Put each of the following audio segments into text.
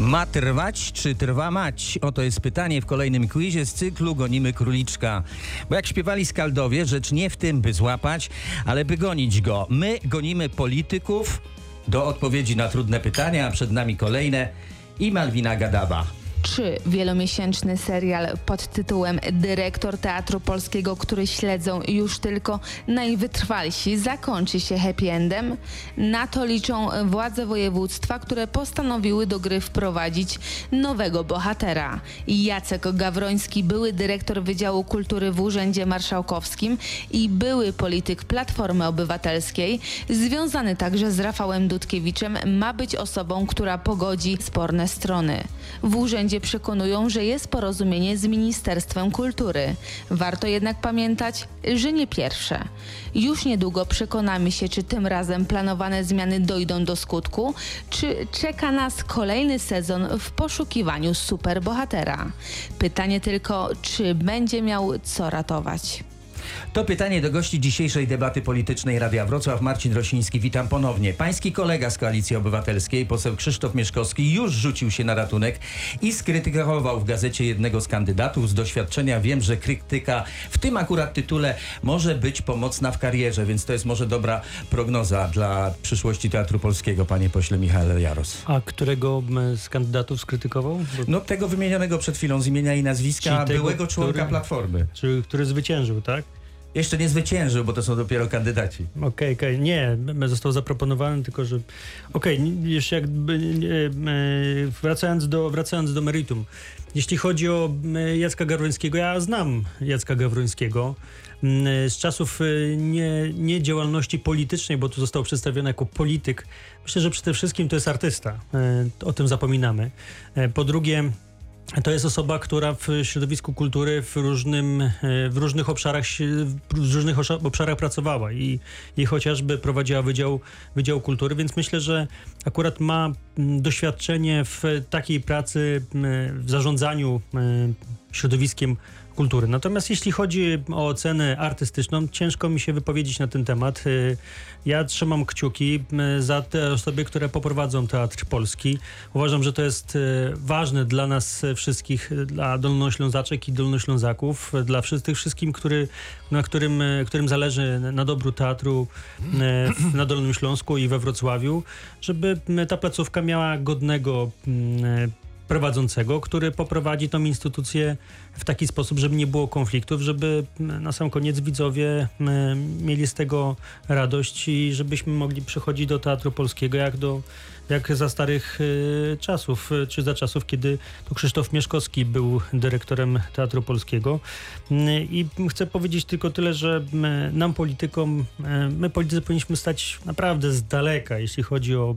Ma trwać, czy trwa mać? Oto jest pytanie w kolejnym quizie z cyklu Gonimy Króliczka. Bo jak śpiewali Skaldowie, rzecz nie w tym, by złapać, ale by gonić go. My gonimy polityków do odpowiedzi na trudne pytania, a przed nami kolejne i Malwina Gadaba. Czy wielomiesięczny serial pod tytułem Dyrektor Teatru Polskiego, który śledzą już tylko najwytrwalsi, zakończy się happy endem? Na to liczą władze województwa, które postanowiły do gry wprowadzić nowego bohatera. Jacek Gawroński, były dyrektor Wydziału Kultury w Urzędzie Marszałkowskim i były polityk Platformy Obywatelskiej, związany także z Rafałem Dudkiewiczem, ma być osobą, która pogodzi sporne strony. W urzędzie przekonują, że jest porozumienie z Ministerstwem Kultury. Warto jednak pamiętać, że nie pierwsze. Już niedługo przekonamy się, czy tym razem planowane zmiany dojdą do skutku, czy czeka nas kolejny sezon w poszukiwaniu superbohatera. Pytanie tylko, czy będzie miał co ratować. To pytanie do gości dzisiejszej debaty politycznej Radia Wrocław. Marcin Rosiński, witam ponownie. Pański kolega z Koalicji Obywatelskiej, poseł Krzysztof Mieszkowski, już rzucił się na ratunek i skrytykował w gazecie jednego z kandydatów. Z doświadczenia wiem, że krytyka w tym akurat tytule może być pomocna w karierze, więc to jest może dobra prognoza dla przyszłości Teatru Polskiego, panie pośle Michał Jaros. A którego z kandydatów skrytykował? Bo, No tego wymienionego przed chwilą z imienia i nazwiska Czyli tego, byłego członka który- Platformy. czy, który zwyciężył, tak? Jeszcze nie zwyciężył, bo to są dopiero kandydaci. Okej, okej. Nie, m, został zaproponowany, tylko że... Okej, n- jeszcze jakby... e, e, wracając, do, wracając do meritum. Jeśli chodzi o m, Jacka Gawrońskiego, ja znam Jacka Gawrońskiego m, z czasów e, nie, nie działalności politycznej, bo tu został przedstawiony jako polityk. Myślę, że przede wszystkim to jest artysta. E, O tym zapominamy. E, Po drugie... To jest osoba, która w środowisku kultury w, różnym, e, w różnych obszarach w różnych obszarach pracowała i, i chociażby prowadziła wydział, wydział kultury, więc myślę, że akurat ma doświadczenie w takiej pracy w zarządzaniu środowiskiem kultury. Natomiast jeśli chodzi o ocenę artystyczną, ciężko mi się wypowiedzieć na ten temat. Y, Ja trzymam kciuki y, za te osoby, które poprowadzą Teatr Polski. Uważam, że to jest y, ważne dla nas wszystkich, dla Dolnoślązaczek i Dolnoślązaków, dla wszystkich wszystkim, który, na którym, którym zależy na dobru teatru na Dolnym Śląsku i we Wrocławiu, żeby ta placówka miała godnego y, prowadzącego, który poprowadzi tą instytucję w taki sposób, żeby nie było konfliktów, żeby na sam koniec widzowie mieli z tego radość i żebyśmy mogli przychodzić do Teatru Polskiego jak, do, jak za starych y, czasów, y, czy za czasów, kiedy to Krzysztof Mieszkowski był dyrektorem Teatru Polskiego. Y, I chcę powiedzieć tylko tyle, że nam politykom, my politycy powinniśmy stać naprawdę z daleka, jeśli chodzi o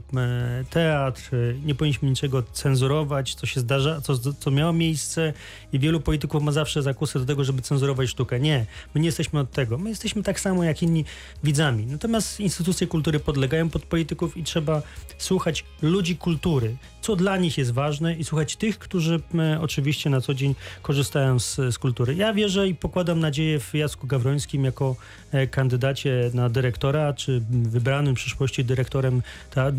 teatr. Nie powinniśmy niczego cenzurować, co się zdarza, co, co miało miejsce i wielu polityków ma zawsze zakusy do tego, żeby cenzurować sztukę. Nie, my nie jesteśmy od tego. My jesteśmy tak samo jak inni widzami. Natomiast instytucje kultury podlegają pod polityków i trzeba słuchać ludzi kultury, co dla nich jest ważne i słuchać tych, którzy oczywiście na co dzień korzystają z, z kultury. Ja wierzę i pokładam nadzieję w Jacku Gawrońskim jako e, kandydacie na dyrektora, czy wybranym w przyszłości dyrektorem,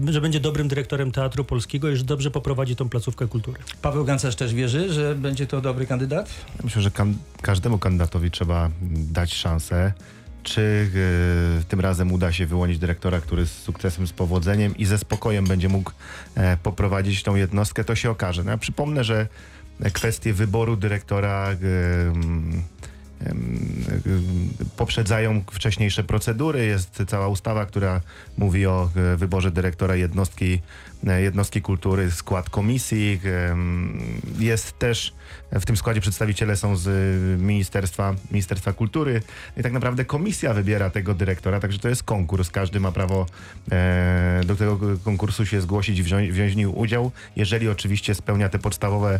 że będzie dobrym dyrektorem Teatru Polskiego i że dobrze poprowadzi tą placówkę kultury. Paweł Gancarz też wierzy, że będzie to dobry kandydat? Ja Myślę, że kan- każdemu kandydatowi trzeba dać szansę. Czy e, tym razem uda się wyłonić dyrektora, który z sukcesem, z powodzeniem i ze spokojem będzie mógł e, poprowadzić tą jednostkę, to się okaże. No, ja przypomnę, że kwestie wyboru dyrektora e, poprzedzają wcześniejsze procedury. Jest cała ustawa, która mówi o e, wyborze dyrektora jednostki, e, jednostki kultury, skład komisji. em, Jest też w tym składzie przedstawiciele są z Ministerstwa, Ministerstwa Kultury i tak naprawdę komisja wybiera tego dyrektora, także to jest konkurs. Każdy ma prawo e, do tego konkursu się zgłosić wziąć, wziąć w nim udział, jeżeli oczywiście spełnia te podstawowe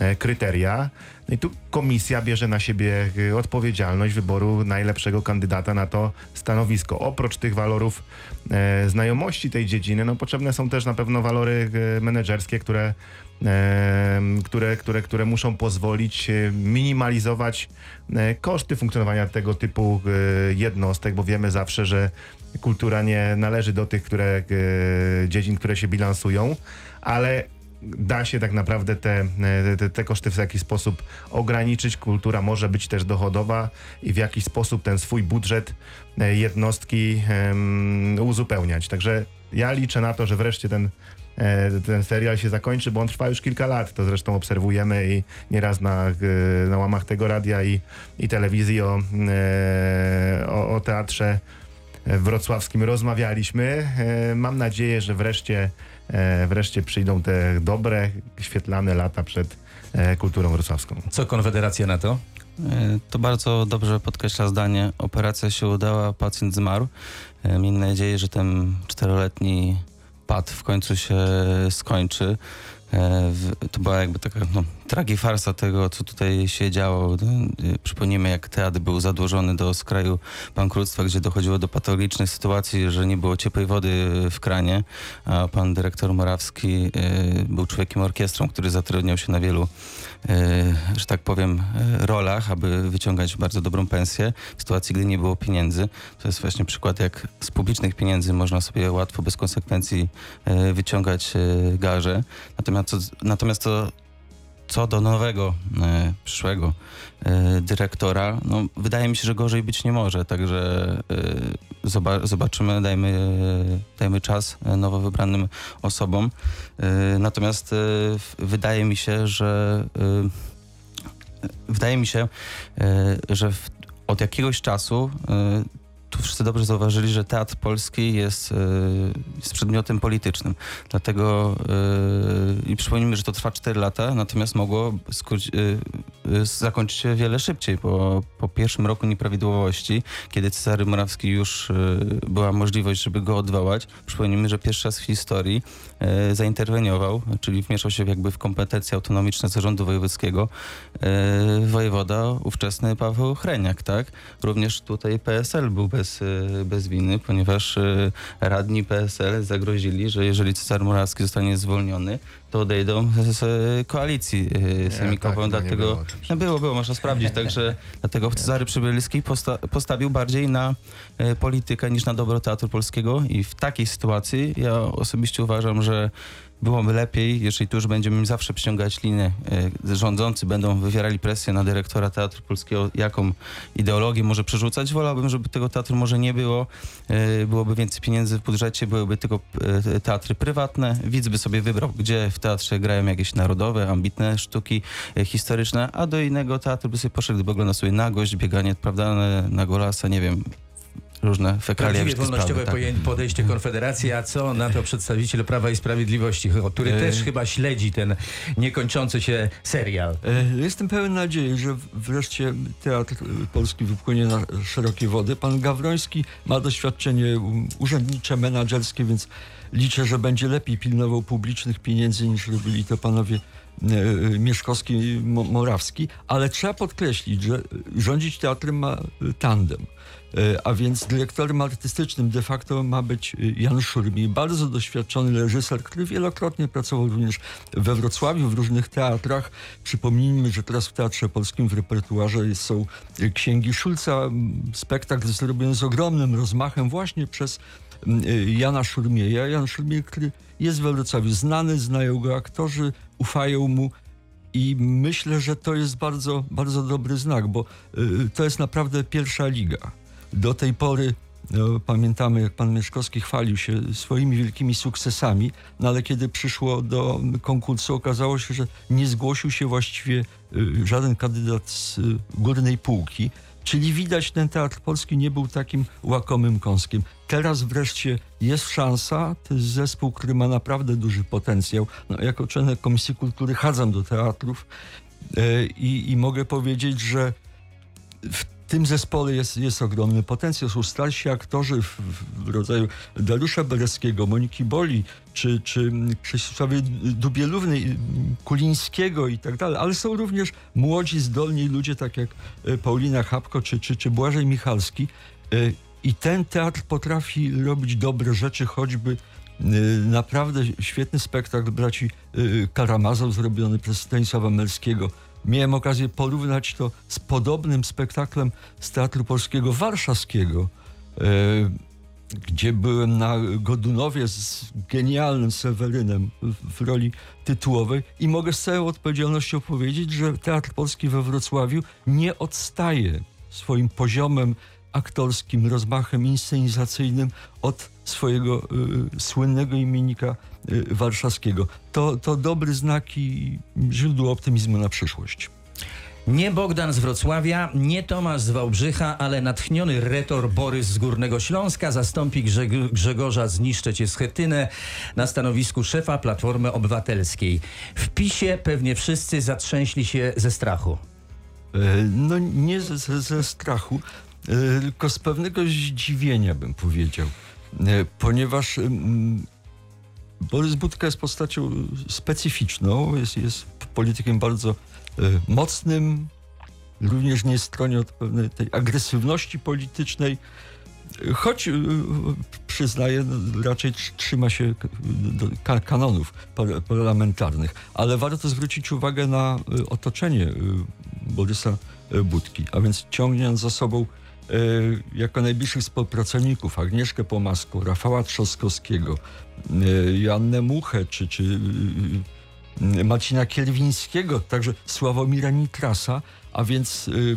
e, kryteria. No i tu komisja bierze na siebie e, odpowiedzialność wyboru najlepszego kandydata na to stanowisko. Oprócz tych walorów e, znajomości tej dziedziny, no potrzebne są też na pewno walory e, menedżerskie, które em, które, które, które muszą pozwolić e, minimalizować e, koszty funkcjonowania tego typu e, jednostek, bo wiemy zawsze, że kultura nie należy do tych które, e, dziedzin, które się bilansują, ale da się tak naprawdę te, e, te, te koszty w jakiś sposób ograniczyć. Kultura może być też dochodowa i w jakiś sposób ten swój budżet e, jednostki em, uzupełniać. Także ja liczę na to, że wreszcie ten, e, ten serial się zakończy, bo on trwa już kilka lat. To zresztą obserwujemy i nieraz na, na łamach tego radia i, i telewizji o, o, o teatrze wrocławskim rozmawialiśmy. E, Mam nadzieję, że wreszcie, e, wreszcie przyjdą te dobre, świetlane lata przed e, kulturą wrocławską. Co Konfederacja na to? To bardzo dobrze podkreśla zdanie. Operacja się udała, pacjent zmarł. Miejmy nadzieję, że ten czteroletni pad w końcu się skończy. To była jakby taka no, tragifarsa tego, co tutaj się działo. E, Przypomnijmy, jak teatr był zadłużony do skraju bankructwa, gdzie dochodziło do patologicznych sytuacji, że nie było ciepłej wody w kranie, a pan dyrektor Morawski e, był człowiekiem orkiestrą, który zatrudniał się na wielu e, że tak powiem, rolach, aby wyciągać bardzo dobrą pensję w sytuacji, gdy nie było pieniędzy. To jest właśnie przykład, jak z publicznych pieniędzy można sobie łatwo, bez konsekwencji wyciągać garze. Natomiast, natomiast to co do nowego, e, przyszłego e, dyrektora, no, wydaje mi się, że gorzej być nie może, także e, zoba- zobaczymy, dajmy, dajmy czas e, nowo wybranym osobom. E, natomiast e, wydaje mi się, że wydaje mi się, że w, od jakiegoś czasu tu wszyscy dobrze zauważyli, że teatr polski jest, e, jest przedmiotem politycznym. Dlatego e, i przypomnijmy, że to trwa 4 lata, natomiast mogło e, zakończyć się wiele szybciej. Po, po pierwszym roku nieprawidłowości, kiedy Cezary Morawski już e, była możliwość, żeby go odwołać, przypomnijmy, że pierwszy raz w historii e, zainterweniował, czyli wmieszał się jakby w kompetencje autonomiczne zarządu wojewódzkiego wojewoda ówczesny Paweł Chreniak, tak? Również tutaj PSL był bez, bez winy, ponieważ radni PSL zagrozili, że jeżeli Cezary Morawski zostanie zwolniony, to odejdą z, z koalicji e, sejmikowej, tak, no nie dlatego... było oczywiście. No było, było, można sprawdzić, także dlatego Cezary Przybylski posta postawił bardziej na e, politykę niż na dobro Teatru Polskiego i w takiej sytuacji ja osobiście uważam, że byłoby lepiej, jeżeli tu już będziemy zawsze przyciągać linię, e, rządzący będą wywierali presję na dyrektora Teatru Polskiego, jaką ideologię może przerzucać. Wolałbym, żeby tego teatru może nie było, e, byłoby więcej pieniędzy w budżecie, byłyby tylko e, teatry prywatne, widz by sobie wybrał, gdzie w teatrze grają jakieś narodowe, ambitne sztuki historyczne, a do innego teatru by sobie poszedł, gdyby oglądał sobie nagość, bieganie, prawda, na golasa, nie wiem, różne fekalia, Prawdziwie wolnościowe sprawy, tak. podejście Konfederacji, a co na to przedstawiciel Prawa i Sprawiedliwości, który E. też chyba śledzi ten niekończący się serial. E, Jestem pełen nadziei, że wreszcie teatr polski wypłynie na szerokie wody. Pan Gawroński ma doświadczenie urzędnicze, menadżerskie, więc liczę, że będzie lepiej pilnował publicznych pieniędzy niż robili to panowie Mieszkowski i Mo- Morawski, ale trzeba podkreślić, że e, rządzić teatrem ma e, tandem. E, A więc dyrektorem artystycznym de facto ma być e, Jan Szurmi, bardzo doświadczony reżyser, który wielokrotnie pracował również we Wrocławiu, w różnych teatrach. Przypomnijmy, że teraz w Teatrze Polskim w repertuarze są e, księgi Szulca, spektakl zrobiony z ogromnym rozmachem właśnie przez e, Jana Szurmieja. Jan Szurmiej, który jest we Wrocławiu znany, znają go aktorzy, ufają mu. I myślę, że to jest bardzo, bardzo dobry znak, bo y, to jest naprawdę pierwsza liga. Do tej pory no, pamiętamy, jak pan Mieszkowski chwalił się swoimi wielkimi sukcesami, no ale kiedy przyszło do konkursu, okazało się, że nie zgłosił się właściwie y, żaden kandydat z y, górnej półki. Czyli widać, ten teatr polski nie był takim łakomym kąskiem. Teraz wreszcie jest szansa. To jest zespół, który ma naprawdę duży potencjał. No, jako członek Komisji Kultury chadzam do teatrów i, i mogę powiedzieć, że w tym zespole jest, jest ogromny potencjał. Są starsi aktorzy w, w rodzaju Dariusza Bereckiego, Moniki Boli, czy, czy Krzysztofie Dubielówny, Kulińskiego i tak dalej, ale są również młodzi, zdolni ludzie, tak jak e, Paulina Chapko czy, czy, czy Błażej Michalski. E, I ten teatr potrafi robić dobre rzeczy, choćby e, naprawdę świetny spektakl braci Karamazow zrobiony przez Stanisława Melskiego. Miałem okazję porównać to z podobnym spektaklem z Teatru Polskiego Warszawskiego. E, gdzie byłem na Godunowie z genialnym Sewerynem w, w roli tytułowej i mogę z całą odpowiedzialnością powiedzieć, że Teatr Polski we Wrocławiu nie odstaje swoim poziomem aktorskim, rozmachem inscenizacyjnym od swojego y, słynnego imiennika y, warszawskiego. To, to dobry znak i źródło optymizmu na przyszłość. Nie Bogdan z Wrocławia, nie Tomasz z Wałbrzycha, ale natchniony retor Borys z Górnego Śląska zastąpi Grzeg- Grzegorza Zniszczecie Schetynę na stanowisku szefa Platformy Obywatelskiej. W PiSie pewnie wszyscy zatrzęśli się ze strachu. E, No nie ze, ze, strachu, tylko z pewnego zdziwienia bym powiedział. E, Ponieważ mm, Borys Budka jest postacią specyficzną, jest, jest politykiem bardzo mocnym, również nie stroni od pewnej tej agresywności politycznej, choć przyznaję, raczej tr- trzyma się kanonów par- parlamentarnych, ale warto zwrócić uwagę na otoczenie Borysa Budki, a więc ciągnie za sobą jako najbliższych współpracowników Agnieszkę Pomaską, Rafała Trzaskowskiego, e, Joannę Muchę czy, czy e, Marcina Kierwińskiego, także Sławomira Nitrasa, a więc y,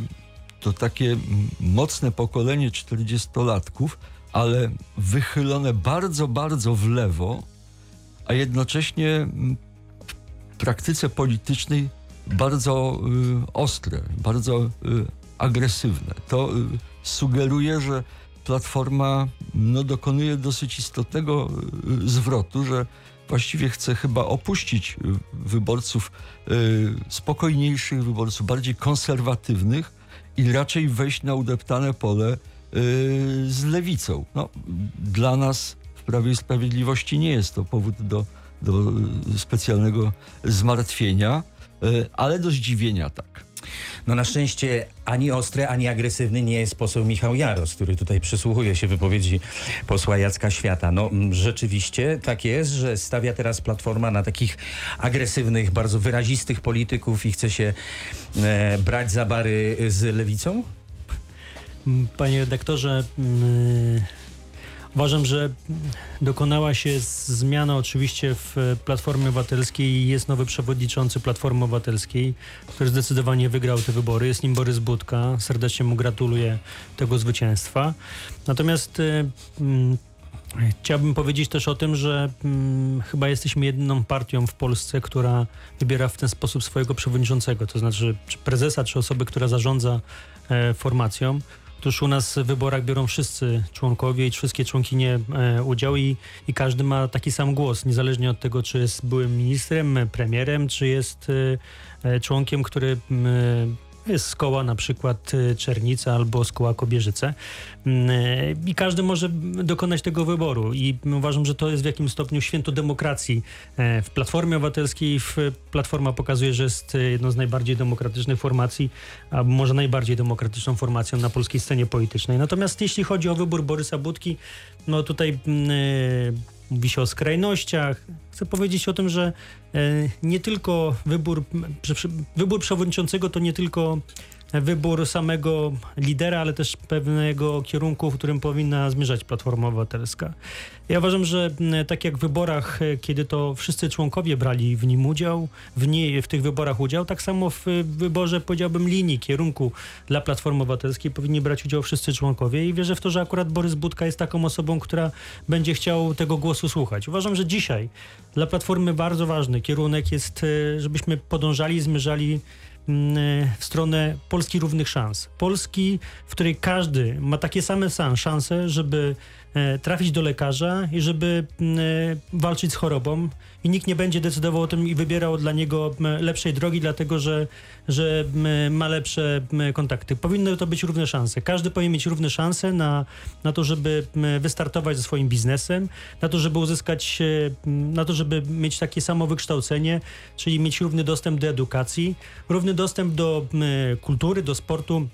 to takie mocne pokolenie 40-latków, ale wychylone bardzo, bardzo w lewo, a jednocześnie w praktyce politycznej bardzo y, ostre, bardzo y, agresywne. To y, sugeruje, że Platforma no, dokonuje dosyć istotnego y, zwrotu, że właściwie chce chyba opuścić y, wyborców y, spokojniejszych, wyborców bardziej konserwatywnych i raczej wejść na udeptane pole z lewicą. No, dla nas w Prawie i Sprawiedliwości nie jest to powód do, do specjalnego zmartwienia, ale do zdziwienia tak. No na szczęście ani ostry, ani agresywny nie jest poseł Michał Jaros, który tutaj przysłuchuje się wypowiedzi posła Jacka Świata. No rzeczywiście tak jest, że stawia teraz Platforma na takich agresywnych, bardzo wyrazistych polityków i chce się e, brać za bary z lewicą? Panie redaktorze, uważam, że dokonała się zmiana oczywiście w Platformie Obywatelskiej jest nowy przewodniczący Platformy Obywatelskiej, który zdecydowanie wygrał te wybory. Jest nim Borys Budka. Serdecznie mu gratuluję tego zwycięstwa. Natomiast e, mm, Chciałbym powiedzieć też o tym, że mm, chyba jesteśmy jedyną partią w Polsce, która wybiera w ten sposób swojego przewodniczącego, to znaczy czy prezesa, czy osoby, która zarządza e, formacją. Otóż u nas w wyborach biorą wszyscy członkowie i wszystkie członkinie udział i, i każdy ma taki sam głos, niezależnie od tego, czy jest byłym ministrem, premierem, czy jest e, e, członkiem, który z koła na przykład e, Czernica albo z koła Kobierzyce. Mm, e, I każdy może dokonać tego wyboru. I uważam, że to jest w jakimś stopniu święto demokracji. E, W Platformie Obywatelskiej Platforma pokazuje, że jest e, jedną z najbardziej demokratycznych formacji, a może najbardziej demokratyczną formacją na polskiej scenie politycznej. Natomiast jeśli chodzi o wybór Borysa Budki, no tutaj mm, mówi się o skrajnościach. Chcę powiedzieć o tym, że e, nie tylko wybór, wybór przewodniczącego to nie tylko wybór samego lidera, ale też pewnego kierunku, w którym powinna zmierzać Platforma Obywatelska. Ja uważam, że m, tak jak w wyborach, e, kiedy to wszyscy członkowie brali w nim udział, w, nie, w tych wyborach udział, tak samo w e, wyborze, powiedziałbym, linii, kierunku dla Platformy Obywatelskiej powinni brać udział wszyscy członkowie i wierzę w to, że akurat Borys Budka jest taką osobą, która będzie chciał tego głosu słuchać. Uważam, że dzisiaj dla Platformy bardzo ważny kierunek jest, e, żebyśmy podążali, zmierzali mm, w stronę Polski równych szans. Polski, w której każdy ma takie same szanse, żeby trafić do lekarza i żeby e, walczyć z chorobą i nikt nie będzie decydował o tym i wybierał dla niego lepszej drogi, dlatego że, że ma lepsze kontakty. Powinny to być równe szanse. Każdy powinien mieć równe szanse na, na to, żeby wystartować ze swoim biznesem, na to, żeby uzyskać, e, na to, żeby mieć takie samo wykształcenie, czyli mieć równy dostęp do edukacji, równy dostęp do kultury, do sportu.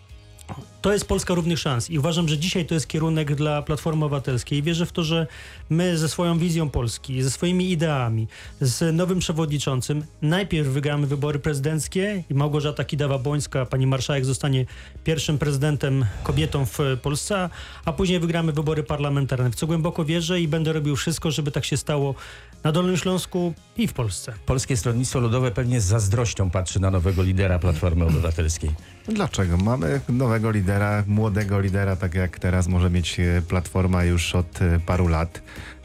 To jest Polska równych szans i uważam, że dzisiaj to jest kierunek dla Platformy Obywatelskiej. Wierzę w to, że my ze swoją wizją Polski, ze swoimi ideami, z nowym przewodniczącym najpierw wygramy wybory prezydenckie i Małgorzata Kidawa-Błońska, pani marszałek, zostanie pierwszym prezydentem kobietą w Polsce, a później wygramy wybory parlamentarne. W co głęboko wierzę i będę robił wszystko, żeby tak się stało na Dolnym Śląsku i w Polsce. Polskie Stronnictwo Ludowe pewnie z zazdrością patrzy na nowego lidera Platformy Obywatelskiej. Dlaczego? Mamy nowego lidera, młodego lidera, tak jak teraz może mieć e, Platforma już od e, paru lat.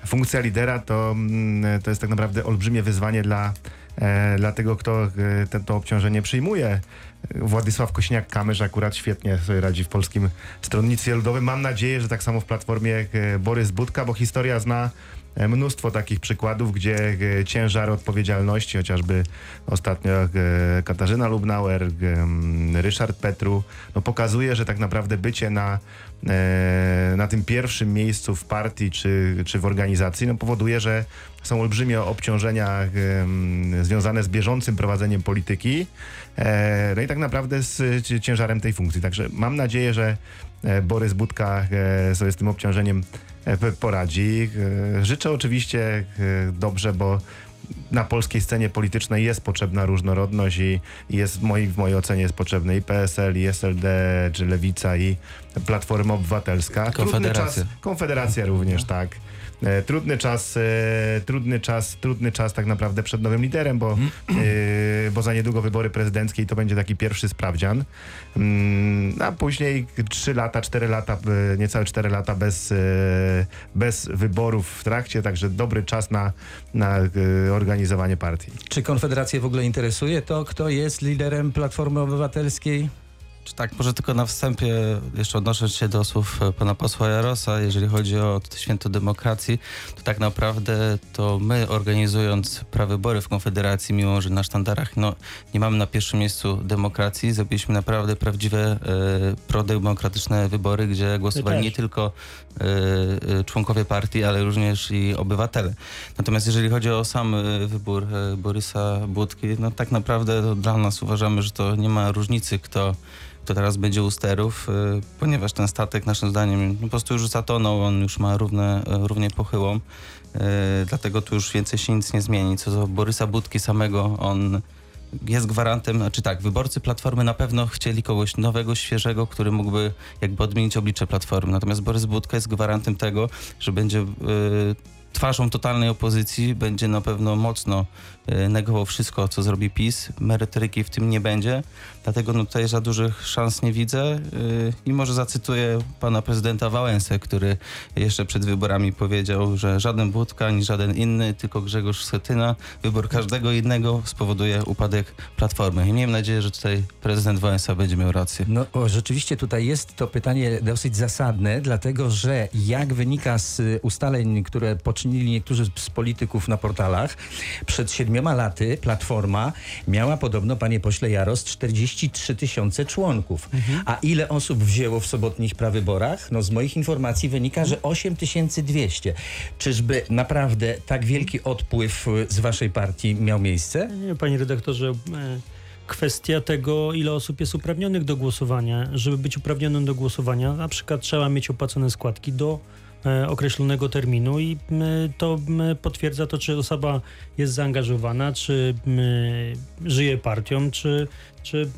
Funkcja lidera to, mm, to jest tak naprawdę olbrzymie wyzwanie dla, e, dla tego, kto e, te, to obciążenie przyjmuje. Władysław Kośniak-Kamysz akurat świetnie sobie radzi w Polskim Stronnictwie Ludowym. Mam nadzieję, że tak samo w Platformie jak e, Borys Budka, bo historia zna e, mnóstwo takich przykładów, gdzie e, ciężar odpowiedzialności, chociażby ostatnio e, Katarzyna Lubnauer, e, Ryszard Petru, no pokazuje, że tak naprawdę bycie na, e, na tym pierwszym miejscu w partii czy, czy w organizacji no powoduje, że są olbrzymie obciążenia e, związane z bieżącym prowadzeniem polityki, e, no i tak naprawdę z ci- ciężarem tej funkcji. Także mam nadzieję, że e, Borys Budka e, sobie z tym obciążeniem e, poradzi. E, Życzę oczywiście e, dobrze, bo na polskiej scenie politycznej jest potrzebna różnorodność i jest w mojej, w mojej ocenie jest potrzebny i PSL, i SLD, czy Lewica, i Platforma Obywatelska. Trudny Konfederacja. czas, Konfederacja również, tak. E, Trudny czas, e, trudny czas, trudny czas tak naprawdę przed nowym liderem, bo, e, bo za niedługo wybory prezydenckie i to będzie taki pierwszy sprawdzian. Mm, A później 3 lata, 4 lata, e, niecałe 4 lata bez, e, bez wyborów w trakcie, także dobry czas na, na e, organizowanie partii. Czy Konfederację w ogóle interesuje to, kto jest liderem Platformy Obywatelskiej? Czy tak, może tylko na wstępie jeszcze odnosząc się do słów e, pana posła Jarosa, jeżeli chodzi o to święto demokracji, to tak naprawdę to my organizując prawybory w Konfederacji, mimo że na sztandarach no, nie mamy na pierwszym miejscu demokracji, zrobiliśmy naprawdę prawdziwe e, prodemokratyczne wybory, gdzie głosowali nie tylko e, członkowie partii, ale również i obywatele. Natomiast jeżeli chodzi o sam wybór Borysa Budki, no tak naprawdę dla nas uważamy, że to nie ma różnicy, kto kto teraz będzie u sterów, y, ponieważ ten statek naszym zdaniem po prostu już zatonął, on już ma równe, y, równie pochyłą, y, dlatego tu już więcej się nic nie zmieni. Co do Borysa Budki samego, on jest gwarantem, znaczy tak, wyborcy Platformy na pewno chcieli kogoś nowego, świeżego, który mógłby jakby odmienić oblicze Platformy. Natomiast Borys Budka jest gwarantem tego, że będzie twarzą totalnej opozycji, będzie na pewno mocno negował wszystko, co zrobi PiS. Merytoryki w tym nie będzie, dlatego no, tutaj za dużych szans nie widzę y, i może zacytuję pana prezydenta Wałęsę, który jeszcze przed wyborami powiedział, że żaden Budka ani żaden inny, tylko Grzegorz Schetyna, wybór każdego innego spowoduje upadek Platformy. I miejmy nadzieję, że tutaj prezydent Wałęsa będzie miał rację. No o, rzeczywiście tutaj jest to pytanie dosyć zasadne, dlatego że jak wynika z y, ustaleń, które poczynili niektórzy z polityków na portalach, przed siedmioma laty Platforma miała podobno, panie pośle Jaros, 43 tysiące członków. A ile osób wzięło w sobotnich prawyborach? No z moich informacji wynika, że 8200. Czyżby naprawdę tak wielki odpływ y, z waszej partii miał miejsce? Nie, panie redaktorze, e, kwestia tego, ile osób jest uprawnionych do głosowania. Żeby być uprawnionym do głosowania, na przykład trzeba mieć opłacone składki do określonego terminu i to potwierdza to, czy osoba jest zaangażowana, czy żyje partią, czy, czy,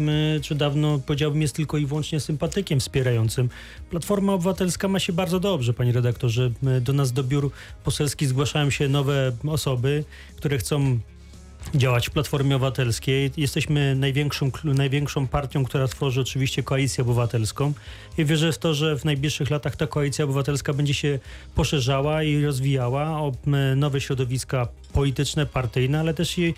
czy dawno, powiedziałbym, jest tylko i wyłącznie sympatykiem wspierającym. Platforma Obywatelska ma się bardzo dobrze, panie redaktorze. Do nas do biur poselskich zgłaszają się nowe osoby, które chcą działać w Platformie Obywatelskiej. Jesteśmy największą, największą partią, która tworzy oczywiście koalicję obywatelską i wierzę w to, że w najbliższych latach ta koalicja obywatelska będzie się poszerzała i rozwijała o nowe środowiska polityczne, partyjne, ale też i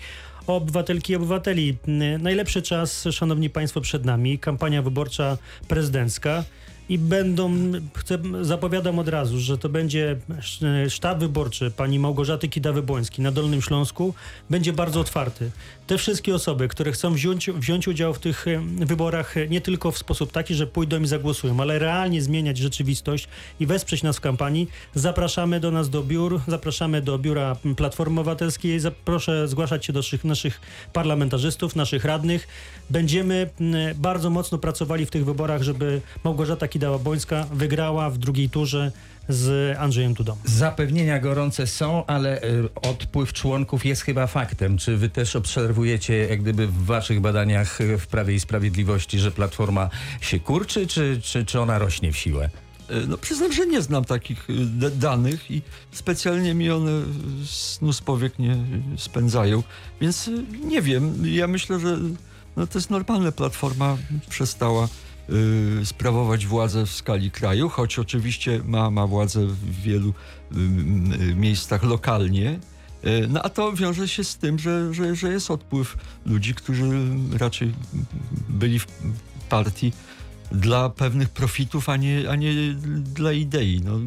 o obywatelki i obywateli. Najlepszy czas, szanowni państwo, przed nami. Kampania wyborcza prezydencka. I będą, chcę, zapowiadam od razu, że to będzie e, sztab wyborczy pani Małgorzaty Kidawy-Błoński na Dolnym Śląsku, będzie bardzo otwarty. Te wszystkie osoby, które chcą wziąć, wziąć udział w tych wyborach e, nie tylko w sposób taki, że pójdą i zagłosują, ale realnie zmieniać rzeczywistość i wesprzeć nas w kampanii, zapraszamy do nas do biur, zapraszamy do biura Platformy Obywatelskiej, proszę zgłaszać się do naszych, parlamentarzystów, naszych radnych. Będziemy bardzo mocno pracowali w tych wyborach, żeby Małgorzata Kidała-Bońska wygrała w drugiej turze z Andrzejem Dudą. Zapewnienia gorące są, ale y, odpływ członków jest chyba faktem. Czy wy też obserwujecie, jak gdyby w waszych badaniach y, w Prawie i Sprawiedliwości, że Platforma się kurczy, czy, czy, czy ona rośnie w siłę? E, No, przyznam, że nie znam takich danych i specjalnie mi one snu z powiek nie spędzają, więc nie wiem. Ja myślę, że no, to jest normalne. Platforma przestała sprawować władzę w skali kraju, choć oczywiście ma, ma władzę w wielu y, y, miejscach lokalnie. Y, No a to wiąże się z tym, że, że, że jest odpływ ludzi, którzy raczej byli w partii dla pewnych profitów, a nie, a nie dla idei. No,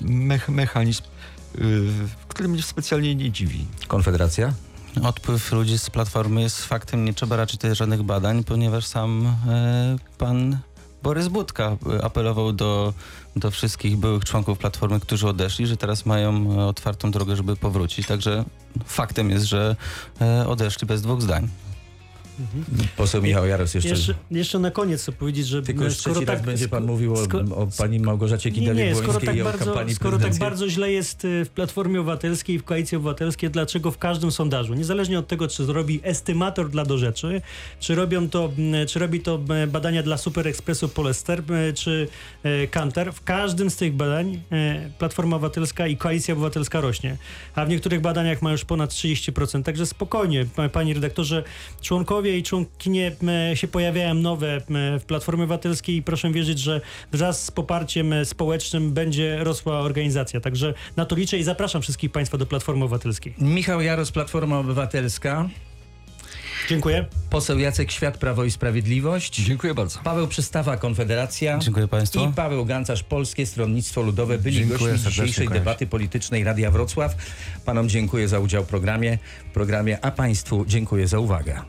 mech, mechanizm, który mnie specjalnie nie dziwi. Konfederacja? Odpływ ludzi z Platformy jest faktem, nie trzeba raczej tutaj żadnych badań, ponieważ sam e, pan Borys Budka e, apelował do, do wszystkich byłych członków Platformy, którzy odeszli, że teraz mają e, otwartą drogę, żeby powrócić. Także faktem jest, że odeszli bez dwóch zdań. Poseł Michał Jaros jeszcze... Jeszcze, jeszcze na koniec chcę powiedzieć, że Tylko już skoro tak, będzie pan mówił o, o pani Małgorzacie Kidawie-Błońskiej tak, i o bardzo, kampanii skoro tak bardzo źle jest y, w Platformie Obywatelskiej, w Koalicji Obywatelskiej, dlaczego w każdym sondażu, niezależnie od tego, czy zrobi estymator dla do rzeczy, czy, robią to, czy robi to badania dla Super Expressu Polester, czy e, Kantar, w każdym z tych badań e, Platforma Obywatelska i Koalicja Obywatelska rośnie, a w niektórych badaniach ma już ponad 30%, także spokojnie, pa- panie redaktorze, członkowie i członkinie m, się pojawiają nowe m, w Platformie Obywatelskiej i proszę wierzyć, że wraz z poparciem e, społecznym będzie rosła organizacja. Także na to liczę i zapraszam wszystkich Państwa do Platformy Obywatelskiej. Michał Jaros, Platforma Obywatelska. Dziękuję. Poseł Jacek Świat, Prawo i Sprawiedliwość. Dziękuję bardzo. Paweł Przystawa, Konfederacja. Dziękuję Państwu. I Paweł Gancarz, Polskie Stronnictwo Ludowe, byli Dziękuję gośćmi dzisiejszej debaty politycznej Radia Wrocław. Panom dziękuję za udział w programie, programie a Państwu dziękuję za uwagę.